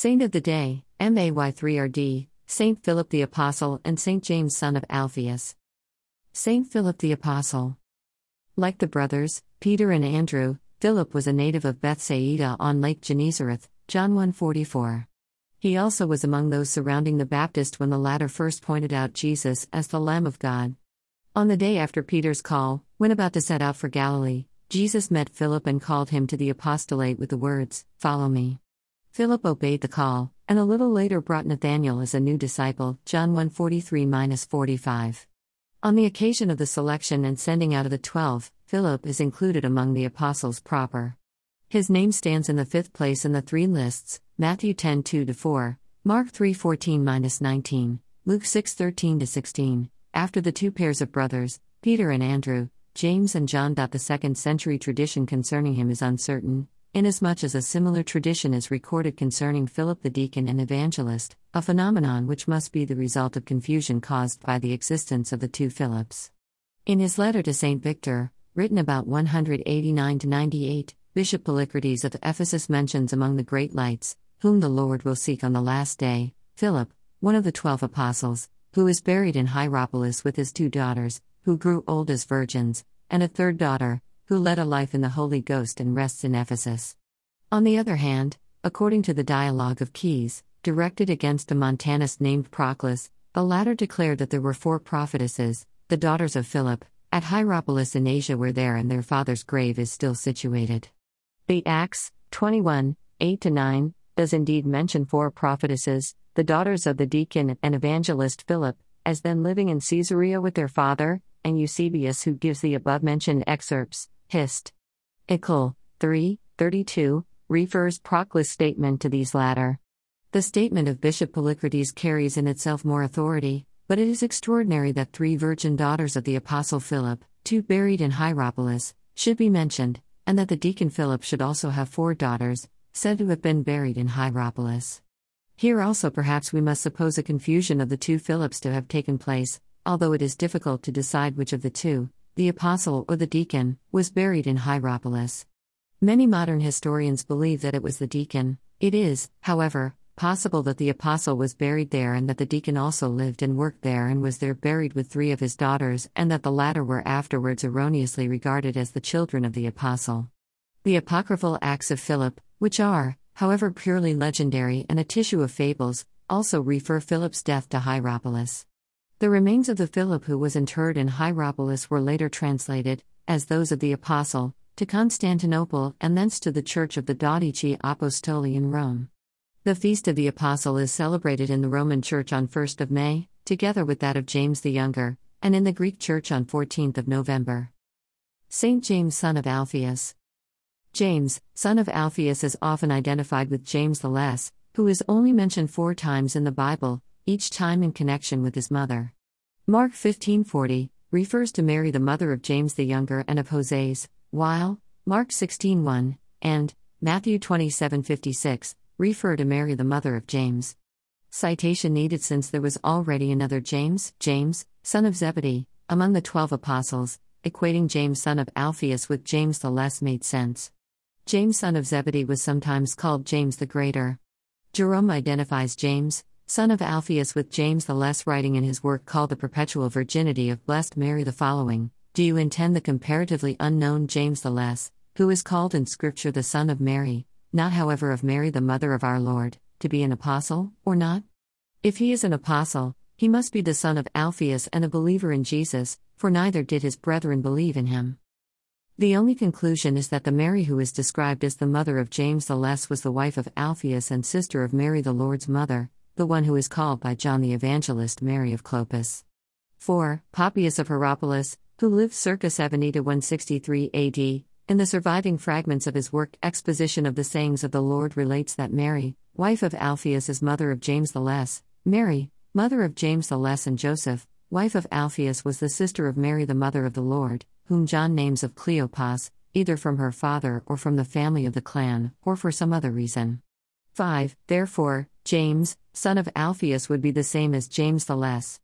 Saint of the Day, MAY3RD, Saint Philip the Apostle and Saint James son of Alphaeus. Saint Philip the Apostle. Like the brothers, Peter and Andrew, Philip was a native of Bethsaida on Lake Gennesareth, John 1:44. He also was among those surrounding the Baptist when the latter first pointed out Jesus as the Lamb of God. On the day after Peter's call, when about to set out for Galilee, Jesus met Philip and called him to the apostolate with the words, Follow me. Philip obeyed the call, and a little later brought Nathanael as a new disciple, John 1:43 45. On the occasion of the selection and sending out of the twelve, Philip is included among the apostles proper. His name stands in the fifth place in the three lists Matthew 10 2 4, Mark 3 14 19, Luke 6 13 16, after the two pairs of brothers, Peter and Andrew, James and John. The second century tradition concerning him is uncertain, inasmuch as a similar tradition is recorded concerning Philip the deacon and evangelist, a phenomenon which must be the result of confusion caused by the existence of the two Philips. In his letter to St. Victor, written about 189 98, Bishop Polycrates of Ephesus mentions among the great lights, whom the Lord will seek on the last day, Philip, one of the twelve apostles, who is buried in Hierapolis with his two daughters, who grew old as virgins, and a third daughter, who led a life in the Holy Ghost and rests in Ephesus. On the other hand, according to the Dialogue of Caius, directed against a Montanist named Proclus, the latter declared that there were four prophetesses, the daughters of Philip, at Hierapolis in Asia, where there and their father's grave is still situated. The Acts 21 8 9 does indeed mention four prophetesses, the daughters of the deacon and evangelist Philip, as then living in Caesarea with their father, and Eusebius who gives the above mentioned excerpts, Hist. Eccl. 3, 32, refers Proclus' statement to these latter. The statement of Bishop Polycrates carries in itself more authority, but it is extraordinary that three virgin daughters of the Apostle Philip, two buried in Hierapolis, should be mentioned, and that the deacon Philip should also have four daughters, said to have been buried in Hierapolis. Here also perhaps we must suppose a confusion of the two Philips to have taken place, although it is difficult to decide which of the two, the apostle or the deacon, was buried in Hierapolis. Many modern historians believe that it was the deacon. It is, however, possible that the apostle was buried there and that the deacon also lived and worked there and was there buried with three of his daughters, and that the latter were afterwards erroneously regarded as the children of the apostle. The apocryphal Acts of Philip, which are, however, purely legendary and a tissue of fables, also refer Philip's death to Hierapolis. The remains of the Philip who was interred in Hierapolis were later translated, as those of the Apostle, to Constantinople and thence to the Church of the Dodici Apostoli in Rome. The Feast of the Apostle is celebrated in the Roman Church on 1st of May, together with that of James the Younger, and in the Greek Church on 14th of November. Saint James son of Alphaeus. James, son of Alphaeus is often identified with James the Less, who is only mentioned four times in the Bible, each time in connection with his mother. Mark 15:40 refers to Mary the mother of James the younger and of Hoseas, while Mark 16:1 and Matthew 27:56 refer to Mary the mother of James. Citation needed since there was already another James, James, son of Zebedee, among the 12 apostles, equating James son of Alphaeus with James the Less made sense. James son of Zebedee was sometimes called James the Greater. Jerome identifies James, son of Alphaeus, with James the Less, writing in his work called The Perpetual Virginity of Blessed Mary the following Do you intend the comparatively unknown James the Less, who is called in Scripture the Son of Mary, not however of Mary the Mother of our Lord, to be an apostle, or not? If he is an apostle, he must be the son of Alphaeus and a believer in Jesus, for neither did his brethren believe in him. The only conclusion is that the Mary who is described as the mother of James the Less was the wife of Alphaeus and sister of Mary the Lord's mother, the one who is called by John the Evangelist Mary of Clopas. 4. Papias of Hierapolis, who lived circa 70 to 163 AD, in the surviving fragments of his work Exposition of the Sayings of the Lord relates that Mary, wife of Alphaeus, is mother of James the Less, Mary, mother of James the Less and Joseph, wife of Alphaeus was the sister of Mary the mother of the Lord, whom John names of Cleopas, either from her father or from the family of the clan, or for some other reason. 5. Therefore, James, son of Alphaeus, would be the same as James the Less.